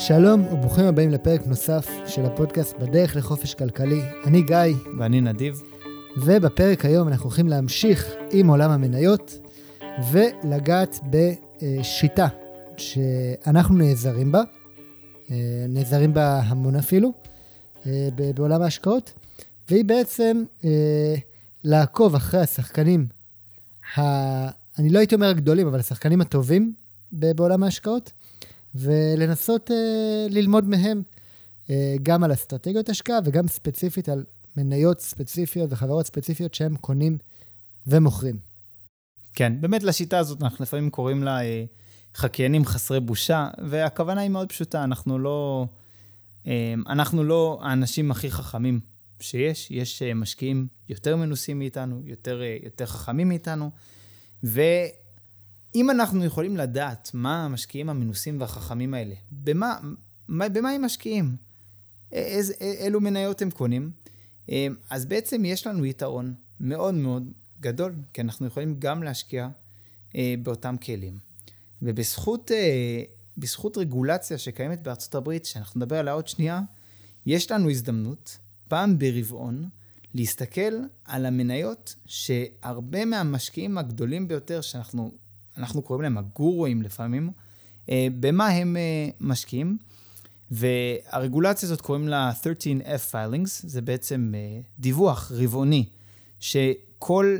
שלום וברוכים הבאים לפרק נוסף של הפודקאסט בדרך לחופש כלכלי. אני גיא, ואני נדיב. ובפרק היום אנחנו הולכים להמשיך עם עולם המניות ולגעת בשיטה שאנחנו נעזרים בה, נעזרים בה המון אפילו, בעולם ההשקעות, והיא בעצם לעקוב אחרי השחקנים, ה... אני לא הייתי אומר הגדולים, אבל השחקנים הטובים בעולם ההשקעות, ולנסות uh, ללמוד מהם uh, גם על אסטרטגיות השקעה וגם ספציפית על מניות ספציפיות וחברות ספציפיות שהם קונים ומוכרים. כן, באמת לשיטה הזאת אנחנו לפעמים קוראים לה uh, חקיינים חסרי בושה, והכוונה היא מאוד פשוטה, אנחנו לא, uh, אנחנו לא האנשים הכי חכמים שיש, יש uh, משקיעים יותר מנוסים מאיתנו, יותר, uh, יותר חכמים מאיתנו, ו... אם אנחנו יכולים לדעת מה המשקיעים המנוסים והחכמים האלה, במה, מה, במה הם משקיעים, איז, אילו מניות הם קונים, אמ, אז בעצם יש לנו יתרון מאוד מאוד גדול, כי אנחנו יכולים גם להשקיע באותם כלים. ובזכות בזכות רגולציה שקיימת בארצות הברית, שאנחנו נדבר עליה עוד שנייה, יש לנו הזדמנות, פעם ברבעון, להסתכל על המניות שהרבה מהמשקיעים הגדולים ביותר שאנחנו אנחנו קוראים להם הגורואים לפעמים, אה, במה הם אה, משקיעים. והרגולציה הזאת קוראים לה 13F filings, זה בעצם אה, דיווח רבעוני, שכל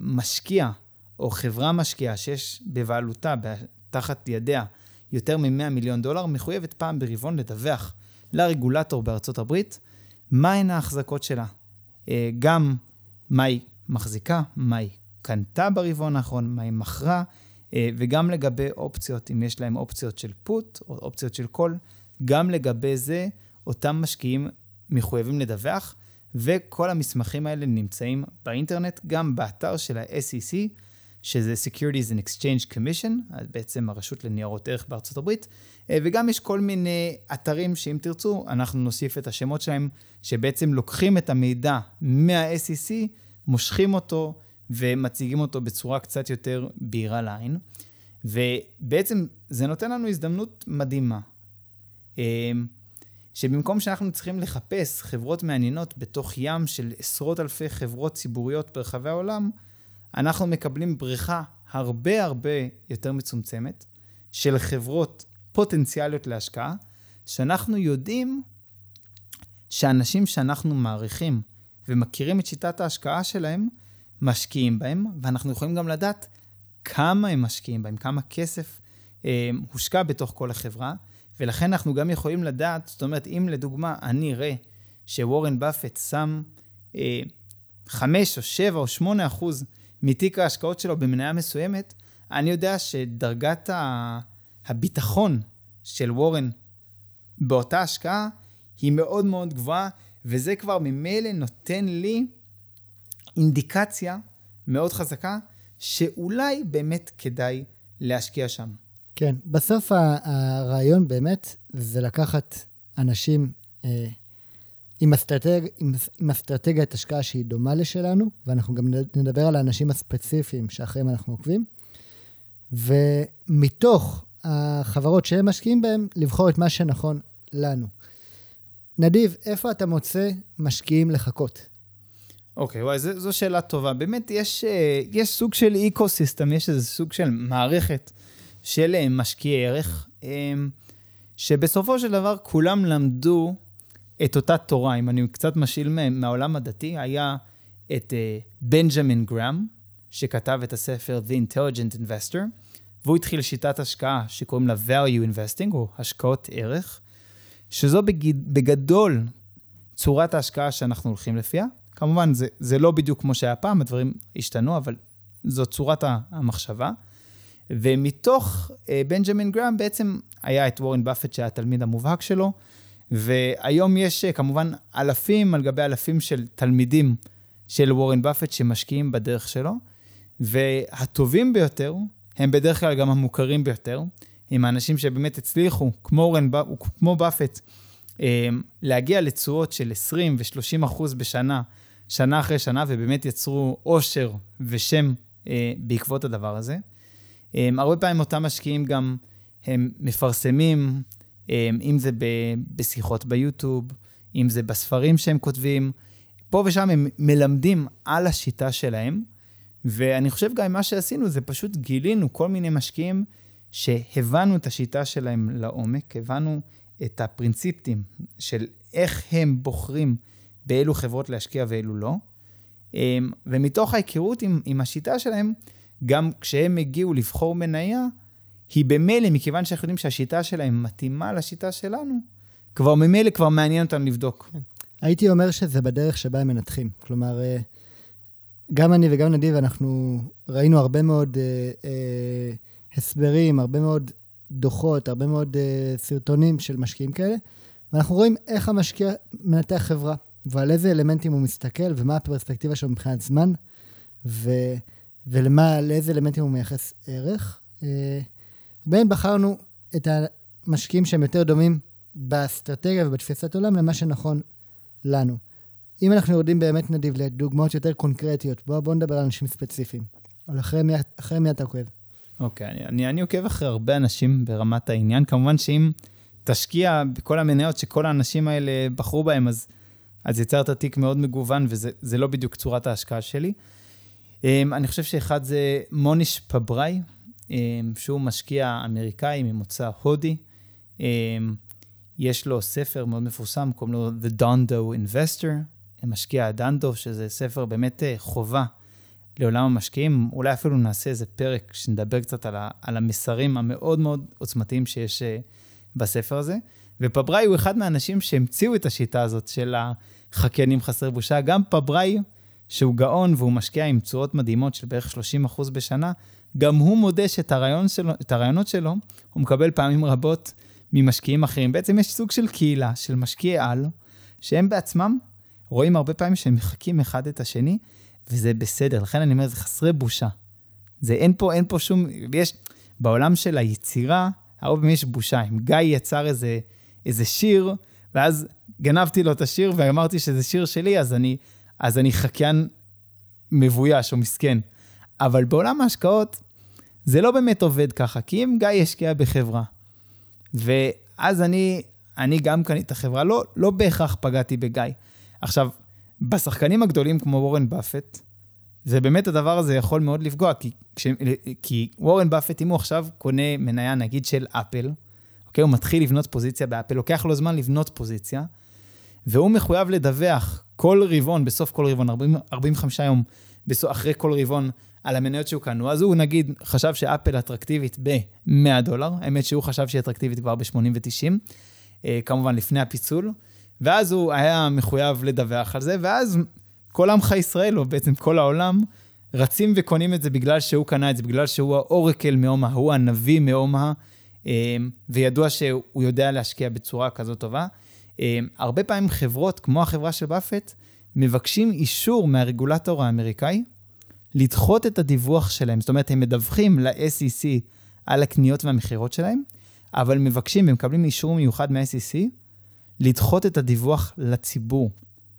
משקיע או חברה משקיעה שיש בבעלותה, תחת ידיה, יותר מ-100 מיליון דולר, מחויבת פעם ברבעון לדווח לרגולטור בארצות הברית מהן ההחזקות שלה. גם מה היא מחזיקה, מה היא קנתה ברבעון האחרון, מה היא מכרה, וגם לגבי אופציות, אם יש להם אופציות של פוט או אופציות של קול, גם לגבי זה אותם משקיעים מחויבים לדווח, וכל המסמכים האלה נמצאים באינטרנט, גם באתר של ה-SEC, שזה Securities and Exchange Commission, בעצם הרשות לניירות ערך בארצות הברית, אה, וגם יש כל מיני אתרים שאם תרצו, אנחנו נוסיף את השמות שלהם, שבעצם לוקחים את המידע מה-SEC, מושכים אותו, ומציגים אותו בצורה קצת יותר בהירה לעין. ובעצם זה נותן לנו הזדמנות מדהימה. אמ, שבמקום שאנחנו צריכים לחפש חברות מעניינות בתוך ים של עשרות אלפי חברות ציבוריות ברחבי העולם, אנחנו מקבלים בריכה הרבה הרבה יותר מצומצמת של חברות פוטנציאליות להשקעה, שאנחנו יודעים שאנשים שאנחנו מעריכים ומכירים את שיטת ההשקעה שלהם, משקיעים בהם, ואנחנו יכולים גם לדעת כמה הם משקיעים בהם, כמה כסף אה, הושקע בתוך כל החברה, ולכן אנחנו גם יכולים לדעת, זאת אומרת, אם לדוגמה אני אראה שוורן באפט שם אה, 5 או 7 או 8 אחוז מתיק ההשקעות שלו במניה מסוימת, אני יודע שדרגת הביטחון של וורן באותה השקעה היא מאוד מאוד גבוהה, וזה כבר ממילא נותן לי אינדיקציה מאוד חזקה שאולי באמת כדאי להשקיע שם. כן, בסוף הרעיון באמת זה לקחת אנשים אה, עם, אסטרטג, עם, עם אסטרטגיית השקעה שהיא דומה לשלנו, ואנחנו גם נדבר על האנשים הספציפיים שאחריהם אנחנו עוקבים, ומתוך החברות שהם משקיעים בהן, לבחור את מה שנכון לנו. נדיב, איפה אתה מוצא משקיעים לחקות? אוקיי, okay, וואי, זו, זו שאלה טובה. באמת, יש, אה, יש סוג של ecosystem, יש איזה סוג של מערכת של אה, משקיעי ערך, אה, שבסופו של דבר כולם למדו את אותה תורה. אם אני קצת משאיל מהעולם הדתי, היה את בנג'מין גראם, שכתב את הספר The Intelligent Investor, והוא התחיל שיטת השקעה שקוראים לה value investing, או השקעות ערך, שזו בגדול צורת ההשקעה שאנחנו הולכים לפיה. כמובן, זה, זה לא בדיוק כמו שהיה פעם, הדברים השתנו, אבל זו צורת המחשבה. ומתוך אה, בנג'מין גראם בעצם היה את וורן באפט שהיה התלמיד המובהק שלו, והיום יש אה, כמובן אלפים על גבי אלפים של תלמידים של וורן באפט שמשקיעים בדרך שלו, והטובים ביותר הם בדרך כלל גם המוכרים ביותר, הם האנשים שבאמת הצליחו, כמו, וורן, כמו באפט, אה, להגיע לתשואות של 20 ו-30 אחוז בשנה שנה אחרי שנה, ובאמת יצרו אושר ושם אה, בעקבות הדבר הזה. אה, הרבה פעמים אותם משקיעים גם, הם מפרסמים אם זה בשיחות ביוטיוב, אם זה בספרים שהם כותבים. פה ושם הם מלמדים על השיטה שלהם, ואני חושב גם מה שעשינו זה פשוט גילינו כל מיני משקיעים שהבנו את השיטה שלהם לעומק, הבנו את הפרינציפטים של איך הם בוחרים באילו חברות להשקיע ואילו לא. אמ, ומתוך ההיכרות עם, עם השיטה שלהם, גם כשהם הגיעו לבחור מניה, היא במילא, מכיוון שאנחנו יודעים שהשיטה שלהם מתאימה לשיטה שלנו, כבר ממילא כבר מעניין אותנו לבדוק. כן. הייתי אומר שזה בדרך שבה הם מנתחים. כלומר, אה, גם אני וגם נדיב, אנחנו ראינו הרבה מאוד אה, אה, הסברים, הרבה מאוד דוחות, הרבה מאוד אה, סרטונים של משקיעים כאלה, ואנחנו רואים איך המשקיע מנתח חברה, ועל איזה אלמנטים הוא מסתכל, ומה הפרספקטיבה שלו מבחינת זמן, ו, ולמה, לאיזה אלמנטים הוא מייחס ערך. אה, בין בחרנו את המשקיעים שהם יותר דומים באסטרטגיה ובתפיסת עולם למה שנכון לנו. אם אנחנו יורדים באמת נדיב לדוגמאות יותר קונקרטיות, בואו בוא נדבר על אנשים ספציפיים. על אחרי מי, אחרי מי אתה עוקב. אוקיי, okay, אני, אני, אני עוקב אחרי הרבה אנשים ברמת העניין. כמובן שאם תשקיע בכל המניות שכל האנשים האלה בחרו בהם, אז, אז יצרת תיק מאוד מגוון, וזה לא בדיוק צורת ההשקעה שלי. Um, אני חושב שאחד זה מוניש פבראי, um, שהוא משקיע אמריקאי ממוצא הודי. Um, יש לו ספר מאוד מפורסם, קוראים לו The Dondo Investor, משקיע הדנדו, שזה ספר באמת אה, חובה לעולם המשקיעים. אולי אפילו נעשה איזה פרק שנדבר קצת על המסרים המאוד מאוד עוצמתיים שיש אה, בספר הזה. ופבראי הוא אחד מהאנשים שהמציאו את השיטה הזאת של החקיינים חסרי בושה. גם פבראי, שהוא גאון והוא משקיע עם תשואות מדהימות של בערך 30% בשנה, גם הוא מודה שאת הרעיון שלו, הרעיונות שלו הוא מקבל פעמים רבות ממשקיעים אחרים. בעצם יש סוג של קהילה של משקיעי על, שהם בעצמם רואים הרבה פעמים שהם מחקים אחד את השני, וזה בסדר. לכן אני אומר, זה חסרי בושה. זה אין פה, אין פה שום, יש, בעולם של היצירה, הרבה פעמים יש בושה. אם גיא יצר איזה, איזה שיר, ואז גנבתי לו את השיר ואמרתי שזה שיר שלי, אז אני, אז אני חקיין מבויש או מסכן. אבל בעולם ההשקעות, זה לא באמת עובד ככה, כי אם גיא ישקיע בחברה, ואז אני, אני גם קניתי את החברה, לא, לא בהכרח פגעתי בגיא. עכשיו, בשחקנים הגדולים כמו וורן באפט, זה באמת הדבר הזה יכול מאוד לפגוע, כי, כש, כי וורן באפט, אם הוא עכשיו קונה מניה נגיד של אפל, אוקיי, הוא מתחיל לבנות פוזיציה באפל, לוקח לו זמן לבנות פוזיציה, והוא מחויב לדווח כל רבעון, בסוף כל רבעון, 40, 45 יום בסוף, אחרי כל רבעון, על המניות שהוא קנו, אז הוא נגיד חשב שאפל אטרקטיבית ב-100 דולר, האמת שהוא חשב שהיא אטרקטיבית כבר ב-80 ו-90, אה, כמובן לפני הפיצול, ואז הוא היה מחויב לדווח על זה, ואז כל עמך ישראל, או בעצם כל העולם, רצים וקונים את זה בגלל שהוא קנה את זה, בגלל שהוא האורקל מאומה, הוא הנביא מאומה, וידוע שהוא יודע להשקיע בצורה כזאת טובה. אה, הרבה פעמים חברות, כמו החברה של באפט, מבקשים אישור מהרגולטור האמריקאי, לדחות את הדיווח שלהם. זאת אומרת, הם מדווחים ל-SEC על הקניות והמכירות שלהם, אבל מבקשים ומקבלים אישור מיוחד מה-SEC לדחות את הדיווח לציבור.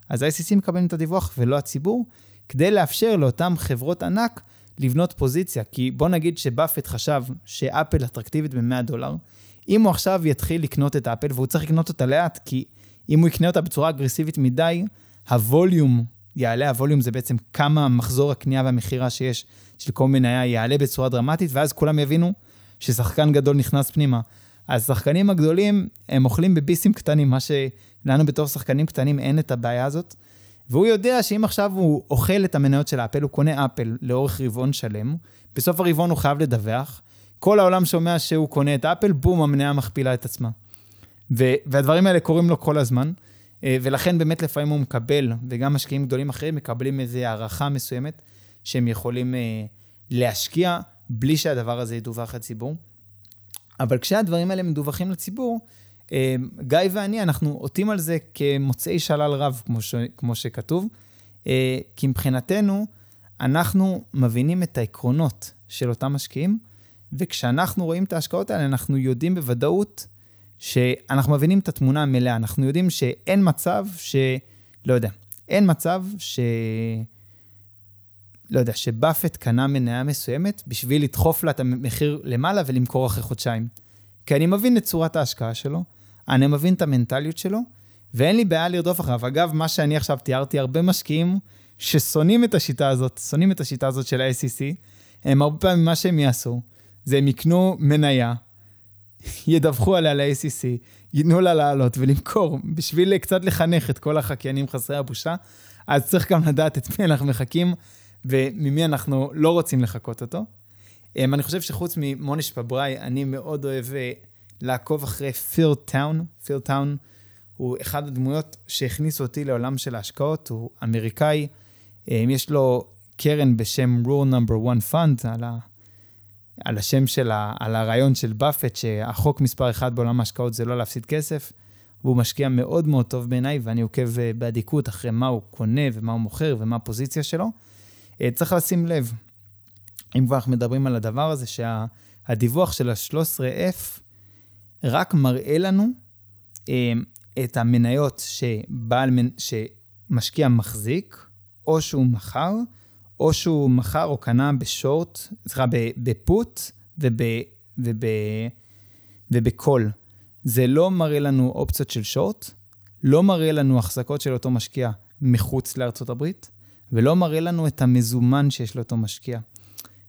אז ה-SEC מקבלים את הדיווח ולא הציבור, כדי לאפשר לאותן חברות ענק לבנות פוזיציה. כי בוא נגיד שבאפט חשב שאפל אטרקטיבית ב-100 דולר, אם הוא עכשיו יתחיל לקנות את אפל, והוא צריך לקנות אותה לאט, כי אם הוא יקנה אותה בצורה אגרסיבית מדי, הווליום יעלה, הווליום זה בעצם כמה מחזור הקנייה והמכירה שיש של כל מניה יעלה בצורה דרמטית, ואז כולם יבינו ששחקן גדול נכנס פנימה. אז שחקנים הגדולים, הם אוכלים בביסים קטנים, מה שלנו בתור שחקנים קטנים אין את הבעיה הזאת. והוא יודע שאם עכשיו הוא אוכל את המניות של אפל, הוא קונה אפל לאורך רבעון שלם, בסוף הרבעון הוא חייב לדווח, כל העולם שומע שהוא קונה את אפל, בום, המניה מכפילה את עצמה. והדברים האלה קורים לו כל הזמן. אה, ולכן באמת לפעמים הוא מקבל, וגם משקיעים גדולים אחרים מקבלים איזו הערכה מסוימת שהם יכולים אה, להשקיע בלי שהדבר הזה ידווח לציבור. אבל כשהדברים האלה מדווחים לציבור, גיא ואני, אנחנו עוטים על זה כמוצאי שלל רב, כמו, ש, כמו שכתוב, כי מבחינתנו, אנחנו מבינים את העקרונות של אותם משקיעים, וכשאנחנו רואים את ההשקעות האלה, אנחנו יודעים בוודאות שאנחנו מבינים את התמונה המלאה, אנחנו יודעים שאין מצב ש... לא יודע, אין מצב ש... לא יודע, שבאפט קנה מניה מסוימת בשביל לדחוף לה את המחיר למעלה ולמכור אחרי חודשיים. כי אני מבין את צורת ההשקעה שלו, אני מבין את המנטליות שלו, ואין לי בעיה לרדוף אחריו. אגב, מה שאני עכשיו תיארתי, הרבה משקיעים ששונאים את השיטה הזאת, שונאים את השיטה הזאת של ה-SEC, הם הרבה פעמים, מה שהם יעשו, זה הם יקנו מניה, ידווחו עליה ל-ACC, ייתנו לה לעלות ולמכור, בשביל קצת לחנך את כל החקיינים חסרי הבושה, אז צריך גם לדעת את מי אנחנו מחכים וממי אנחנו לא רוצים לחקות אותו. אמ, אני חושב שחוץ ממוניש פבראי, אני מאוד אוהב אה, לעקוב אחרי פיר טאון. פיר טאון הוא אחד הדמויות שהכניסו אותי לעולם של ההשקעות, הוא אמריקאי. אמ, יש לו קרן בשם Rule Number One Fund, על, ה, על השם של, ה, על הרעיון של באפט, שהחוק מספר אחד בעולם ההשקעות זה לא להפסיד כסף. והוא משקיע מאוד מאוד טוב בעיניי, ואני עוקב אה, באדיקות אחרי מה הוא קונה ומה הוא מוכר ומה הפוזיציה שלו. אה, צריך לשים לב, אם כבר אנחנו מדברים על הדבר הזה, שהדיווח של ה-13F רק מראה לנו אה, את המניות שבעל, שמשקיע מחזיק, או שהוא מכר, או שהוא מכר או קנה בשורט, סליחה, בפוט ובקול. זה לא מראה לנו אופציות של שורט, לא מראה לנו החזקות של אותו משקיע מחוץ לארצות הברית, ולא מראה לנו את המזומן שיש לאותו משקיע.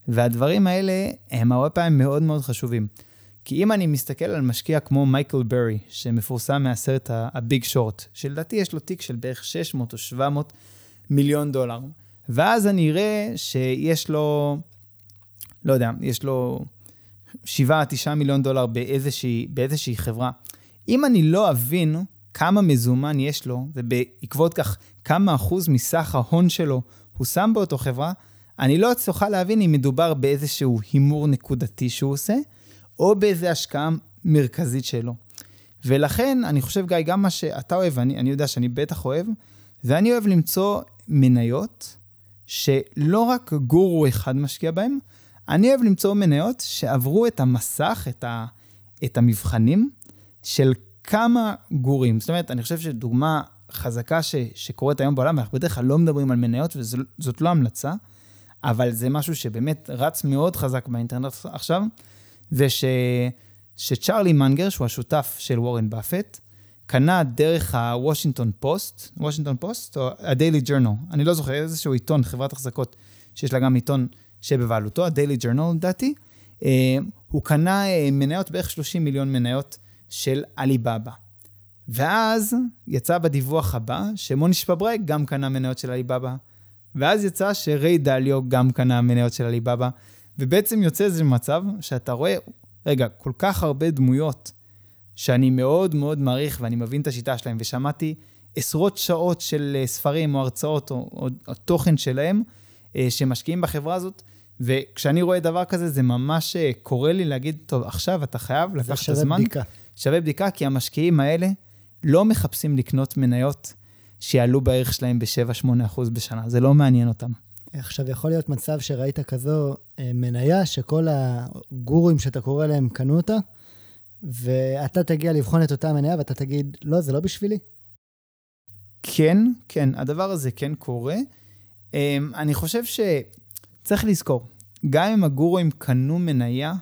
והדברים האלה הם הרבה פעמים מאוד מאוד חשובים. כי אם אני מסתכל על משקיע כמו מייקל ברי, שמפורסם מהסרט הביג שורט, שלדעתי יש לו תיק של בערך 600 או 700 מיליון דולר, ואז אני אראה שיש לו, לא יודע, יש לו 7-9 מיליון דולר באיזושהי, באיזושהי חברה. אם אני לא אבין כמה מזומן יש לו, ובעקבות כך כמה אחוז מסך ההון שלו הוא שם באותו חברה, אני לא אצליח להבין אם מדובר באיזשהו הימור נקודתי שהוא עושה, או באיזו השקעה מרכזית שלו. ולכן, אני חושב, גיא, גם מה שאתה אוהב, אני, אני יודע שאני בטח אוהב, זה אני אוהב למצוא מניות שלא רק גורו אחד משקיע בהן, אני אוהב למצוא מניות שעברו את המסך, את, ה, את המבחנים של כמה גורים. זאת אומרת, אני חושב שדוגמה חזקה ש, שקורית היום בעולם, ואנחנו בדרך כלל לא מדברים על מניות, וזאת לא המלצה, אבל זה משהו שבאמת רץ מאוד חזק באינטרנט עכשיו, זה ש, שצ'רלי מנגר, שהוא השותף של וורן באפט, קנה דרך הוושינגטון פוסט, וושינגטון פוסט, או הדיילי ג'ורנל, אני לא זוכר, איזשהו עיתון, חברת החזקות, שיש לה גם עיתון שבבעלותו, ה-Daily Journal לדעתי, אה, הוא קנה אה, מניות, בערך 30 מיליון מניות של עליבאבא. ואז יצא בדיווח הבא שמוניש פבראי גם קנה מניות של עליבאבא. ואז יצא שריי דליו גם קנה מניות של עליבאבא. ובעצם יוצא איזה מצב שאתה רואה, רגע, כל כך הרבה דמויות שאני מאוד מאוד מעריך ואני מבין את השיטה שלהם, ושמעתי עשרות שעות של אה, ספרים או הרצאות או, או, או תוכן שלהם, שמשקיעים בחברה הזאת, וכשאני רואה דבר כזה, זה ממש אה, קורה לי להגיד, טוב, עכשיו אתה חייב לקחת את הזמן. זה שווה בדיקה. שווה בדיקה, כי המשקיעים האלה לא מחפשים לקנות מניות שיעלו בערך שלהם ב-7-8% בשנה, זה לא מעניין אותם. עכשיו, יכול להיות מצב שראית כזו אה, מניה, שכל הגורים שאתה קורא להם קנו אותה, ואתה תגיע לבחון את אותה מניה ואתה תגיד, לא, זה לא בשבילי. כן, כן, הדבר הזה כן קורה. אמ, אני חושב ש... צריך לזכור, גם אם הגורואים קנו מניה,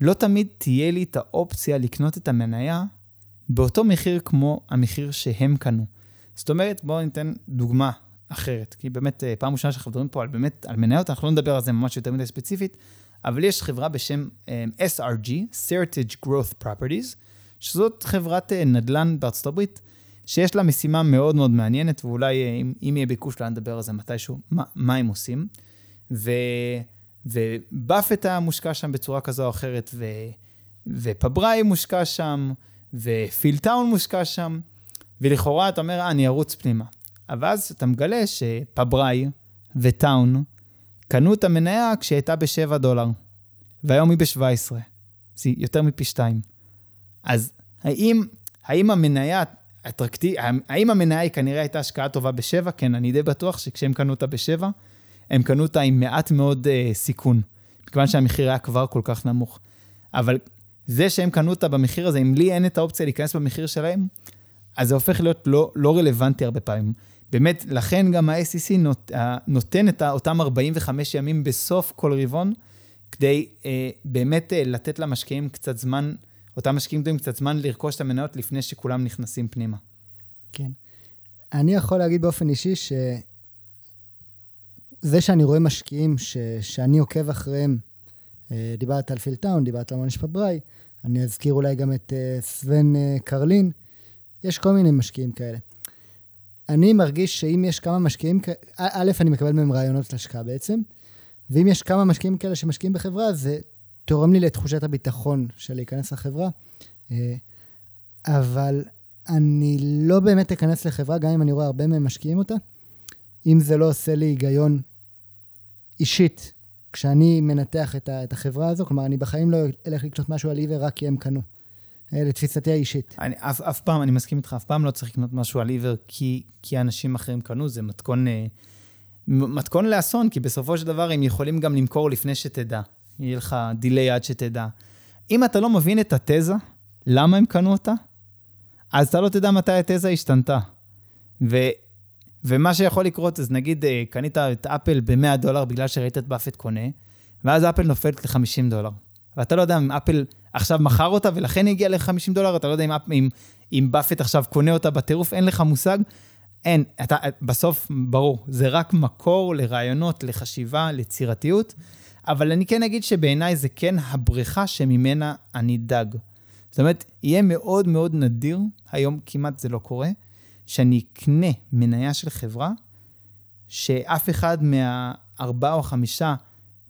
לא תמיד תהיה לי את האופציה לקנות את המניה באותו מחיר כמו המחיר שהם קנו. זאת אומרת, בואו ניתן דוגמה אחרת, כי באמת, אה, פעם ראשונה שאנחנו מדברים פה על באמת, על מניות, אנחנו לא נדבר על זה ממש יותר מדי ספציפית, אבל יש חברה בשם um, אה, SRG, Seritage Growth Properties, שזאת חברת uh, נדל"ן בארצות הברית, שיש לה משימה מאוד מאוד מעניינת, ואולי אם, אם יהיה ביקוש לה נדבר על זה מתישהו, מה, מה הם עושים. ו... ובאפט היה מושקע שם בצורה כזו או אחרת, ו... ופבראי מושקע שם, ופילטאון מושקע שם, ולכאורה אתה אומר, אה, אני ארוץ פנימה. אבל אז אתה מגלה שפבראי וטאון קנו את המניה כשהיא הייתה ב-7 דולר, והיום היא ב-17. זה יותר מפי שתיים. אז האם, האם המניה אטרקטיב, האם המניה היא כנראה הייתה השקעה טובה ב-7? כן, אני די בטוח שכשהם קנו אותה ב-7, הם קנו אותה עם מעט מאוד uh, סיכון, מכיוון שהמחיר היה כבר כל כך נמוך. אבל זה שהם קנו אותה במחיר הזה, אם לי אין את האופציה להיכנס במחיר שלהם, אז זה הופך להיות לא, לא רלוונטי הרבה פעמים. באמת, לכן גם ה-SEC נות, נותן את אותם 45 ימים בסוף כל רבעון, כדי אה, באמת אה, לתת למשקיעים קצת זמן, אותם משקיעים גדולים קצת זמן לרכוש את המניות לפני שכולם נכנסים פנימה. כן. אני יכול להגיד באופן אישי ש... זה שאני רואה משקיעים ש... שאני עוקב אחריהם, אה, דיברת על פילטאון, דיברת על מוניש פבראי, אני אזכיר אולי גם את אה, סוון אה, קרלין, יש כל מיני משקיעים כאלה. אני מרגיש שאם יש כמה משקיעים, א', אני מקבל מהם רעיונות להשקעה בעצם, ואם יש כמה משקיעים כאלה שמשקיעים בחברה, זה תורם לי לתחושת הביטחון של להיכנס לחברה. אבל אני לא באמת אכנס לחברה, גם אם אני רואה הרבה מהם משקיעים אותה, אם זה לא עושה לי היגיון אישית, כשאני מנתח את, החברה הזו, כלומר, אני בחיים לא אלך לקנות משהו על עיוור רק כי הם קנו. אה, לתפיסתי האישית. אני, אף, אף פעם, אני מסכים איתך, אף פעם לא צריך לקנות משהו על עיוור כי, כי אנשים אחרים קנו, זה מתכון, אה, מתכון לאסון, כי בסופו של דבר הם יכולים גם למכור לפני שתדע. יהיה לך דיליי עד שתדע. אם אתה לא מבין את התזה, למה הם קנו אותה, אז אתה לא תדע מתי התזה השתנתה. ו, ומה שיכול לקרות, אז נגיד אה, קנית את אפל ב-100 דולר בגלל שראית את באפט קונה, ואז אפל נופלת ל-50 דולר. ואתה לא יודע אם אפל עכשיו מכר אותה ולכן הגיע ל-50 דולר, אתה לא יודע אם, אם, אם באפט עכשיו קונה אותה בטירוף, אין לך מושג. אין, אתה, בסוף, ברור, זה רק מקור לרעיונות, לחשיבה, ליצירתיות, אבל אני כן אגיד שבעיניי זה כן הבריכה שממנה אני דג. זאת אומרת, יהיה מאוד מאוד נדיר, היום כמעט זה לא קורה, שאני אקנה מניה של חברה, שאף אחד מהארבעה או חמישה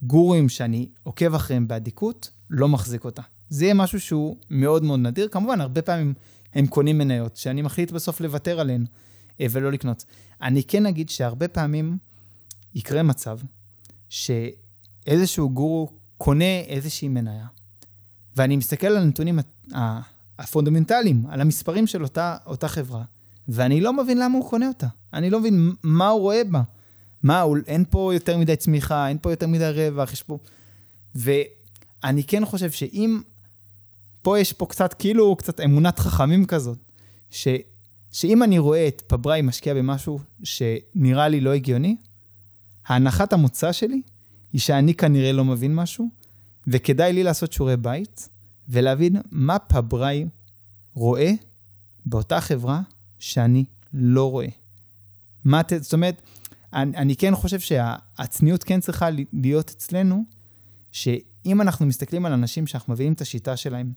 גורים שאני עוקב אחריהם באדיקות, לא מחזיק אותה. זה יהיה משהו שהוא מאוד מאוד נדיר. כמובן, הרבה פעמים הם קונים מניות, שאני מחליט בסוף לוותר עליהן אה, ולא לקנות. אני כן אגיד שהרבה פעמים יקרה מצב שאיזשהו גורו קונה איזושהי מניה, ואני מסתכל על הנתונים הפונדמנטליים, על המספרים של אותה, אותה חברה, ואני לא מבין למה הוא קונה אותה. אני לא מבין מה הוא רואה בה. מה, אין פה יותר מדי צמיחה, אין פה יותר מדי רווח, יש פה... ואני כן חושב שאם... פה יש פה קצת, כאילו, קצת אמונת חכמים כזאת, ש, שאם אני רואה את פבראי משקיע במשהו שנראה לי לא הגיוני, ההנחת המוצא שלי היא שאני כנראה לא מבין משהו, וכדאי לי לעשות שיעורי בית, ולהבין מה פבראי רואה באותה חברה שאני לא רואה. מה, זאת אומרת, אני, אני כן חושב שהצניעות כן צריכה להיות אצלנו, שאם אנחנו מסתכלים על אנשים שאנחנו מביאים את השיטה שלהם,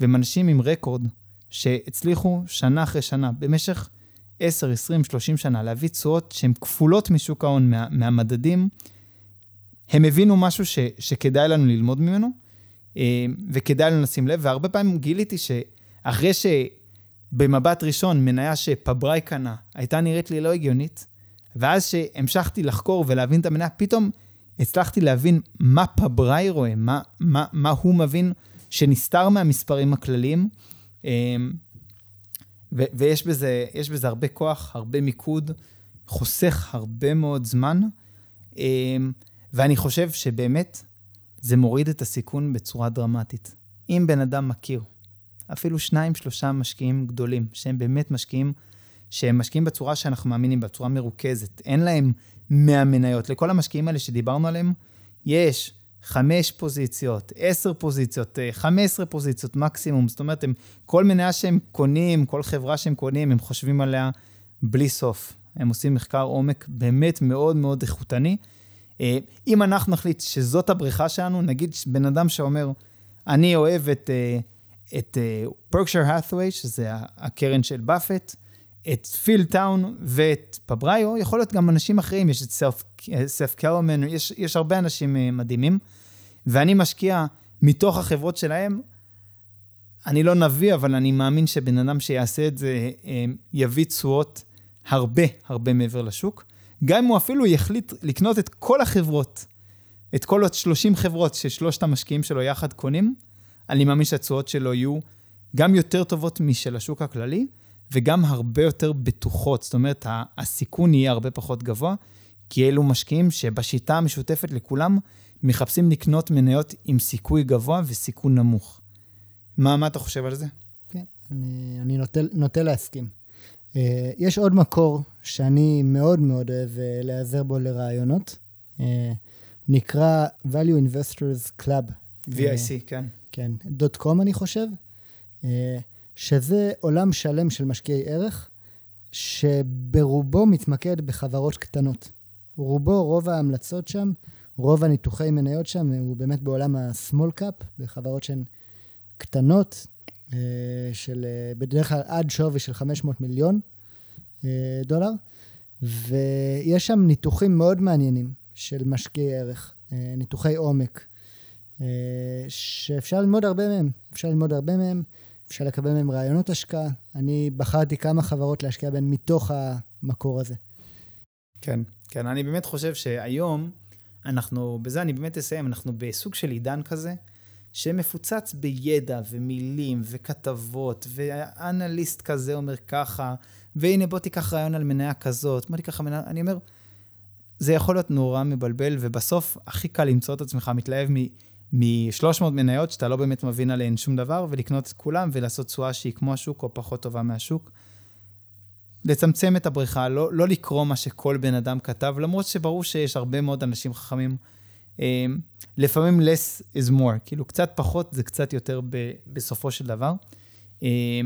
והם אנשים עם רקורד שהצליחו שנה אחרי שנה, במשך 10, 20, 30 שנה, להביא תשואות שהן כפולות משוק ההון, מה, מהמדדים, הם הבינו משהו ש, שכדאי לנו ללמוד ממנו, אה, וכדאי לנו לשים לב, והרבה פעמים גיליתי שאחרי שבמבט ראשון מניה שפבראי קנה הייתה נראית לי לא הגיונית, ואז שהמשכתי לחקור ולהבין את המניה, פתאום הצלחתי להבין מה פבראי רואה, מה, מה, מה הוא מבין שנסתר מהמספרים הכלליים. אמ, ו- ויש בזה, בזה הרבה כוח, הרבה מיקוד, חוסך הרבה מאוד זמן, אמ, ואני חושב שבאמת זה מוריד את הסיכון בצורה דרמטית. אם בן אדם מכיר, אפילו שניים, שלושה משקיעים גדולים, שהם באמת משקיעים שהם משקיעים בצורה שאנחנו מאמינים, בצורה מרוכזת. אין להם 100 מניות. לכל המשקיעים האלה שדיברנו עליהם, יש חמש פוזיציות, עשר פוזיציות, 15 אה, פוזיציות מקסימום. זאת אומרת, הם, כל מניה שהם קונים, כל חברה שהם קונים, הם חושבים עליה בלי סוף. הם עושים מחקר עומק באמת מאוד מאוד איכותני. אה, אם אנחנו נחליט שזאת הבריכה שלנו, נגיד בן אדם שאומר, אני אוהב את, אה, את פרקשר האת'ווי, שזה הקרן של באפט, את פיל טאון ואת פבריו, יכול להיות גם אנשים אחרים, יש את סף, קלמן, יש, יש הרבה אנשים אה, מדהימים, ואני משקיע מתוך החברות שלהם. אני לא נביא, אבל אני מאמין שבן אדם שיעשה את זה אה, יביא תשואות הרבה הרבה מעבר לשוק. גם אם הוא אפילו יחליט לקנות את כל החברות, את כל עוד 30 חברות ששלושת המשקיעים שלו יחד קונים, אני מאמין שהתשואות שלו יהיו גם יותר טובות משל השוק הכללי, וגם הרבה יותר בטוחות. זאת אומרת, הסיכון יהיה הרבה פחות גבוה, כי אלו משקיעים שבשיטה המשותפת לכולם מחפשים לקנות מניות עם סיכוי גבוה וסיכון נמוך. מה, מה אתה חושב על זה? כן, אני, אני נוטה, נוטה להסכים. Uh, יש עוד מקור שאני מאוד מאוד אוהב uh, להיעזר בו לרעיונות. Uh, נקרא value investors club. VIC, כן. כן, דוט קום אני חושב, אה, שזה עולם שלם של משקיעי ערך, שברובו מתמקד בחברות קטנות. רובו, רוב ההמלצות שם, רוב הניתוחי מניות שם, הוא באמת בעולם ה-small cap, בחברות שהן קטנות, אה, של אה, בדרך כלל עד שווי של 500 מיליון דולר, ויש שם ניתוחים מאוד מעניינים של משקיעי ערך, ניתוחי עומק, שאפשר ללמוד הרבה מהם. אפשר ללמוד הרבה מהם, אפשר לקבל מהם רעיונות השקעה. אני בחרתי כמה חברות להשקיע בהן מתוך המקור הזה. כן, כן, אני באמת חושב שהיום אנחנו, בזה אני באמת אסיים, אנחנו בסוג של עידן כזה, שמפוצץ בידע ומילים וכתבות, ואנליסט כזה אומר ככה, והנה בוא תיקח רעיון על מניה כזאת, בוא תיקח מניה, אני אומר, זה יכול להיות נורא מבלבל, ובסוף הכי קל למצוא את עצמך מתלהב מ-300 מניות שאתה לא באמת מבין עליהן שום דבר, ולקנות את כולם ולעשות תשואה שהיא כמו השוק או פחות טובה מהשוק. לצמצם את הבריכה, לא, לא לקרוא מה שכל בן אדם כתב, למרות שברור שיש הרבה מאוד אנשים חכמים. אה, לפעמים less is more, כאילו קצת פחות זה קצת יותר ב, בסופו של דבר. אה,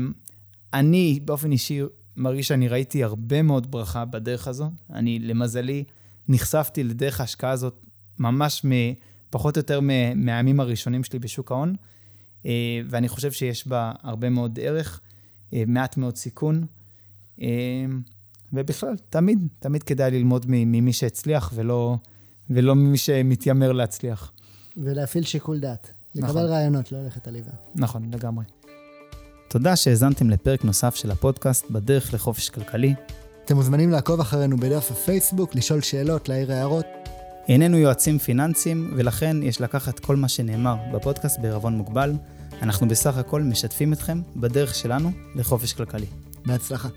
אני באופן אישי מרגיש שאני ראיתי הרבה מאוד ברכה בדרך הזו. אני, למזלי, נחשפתי לדרך ההשקעה הזאת ממש מ... פחות או יותר מהימים הראשונים שלי בשוק ההון, אה, ואני חושב שיש בה הרבה מאוד ערך, אה, מעט מאוד סיכון, אה, ובכלל, תמיד, תמיד כדאי ללמוד ממי שהצליח ולא, ולא ממי שמתיימר להצליח. ולהפעיל שיקול דעת. לקבל נכון. רעיונות, לא ללכת עליבה. נכון, לגמרי. תודה שהאזנתם לפרק נוסף של הפודקאסט בדרך לחופש כלכלי. אתם מוזמנים לעקוב אחרינו בדף הפייסבוק, לשאול שאלות, להעיר הערות. איננו יועצים פיננסיים, ולכן יש לקחת כל מה שנאמר בפודקאסט בערבון מוגבל. אנחנו בסך הכל משתפים אתכם בדרך שלנו לחופש כלכלי. בהצלחה.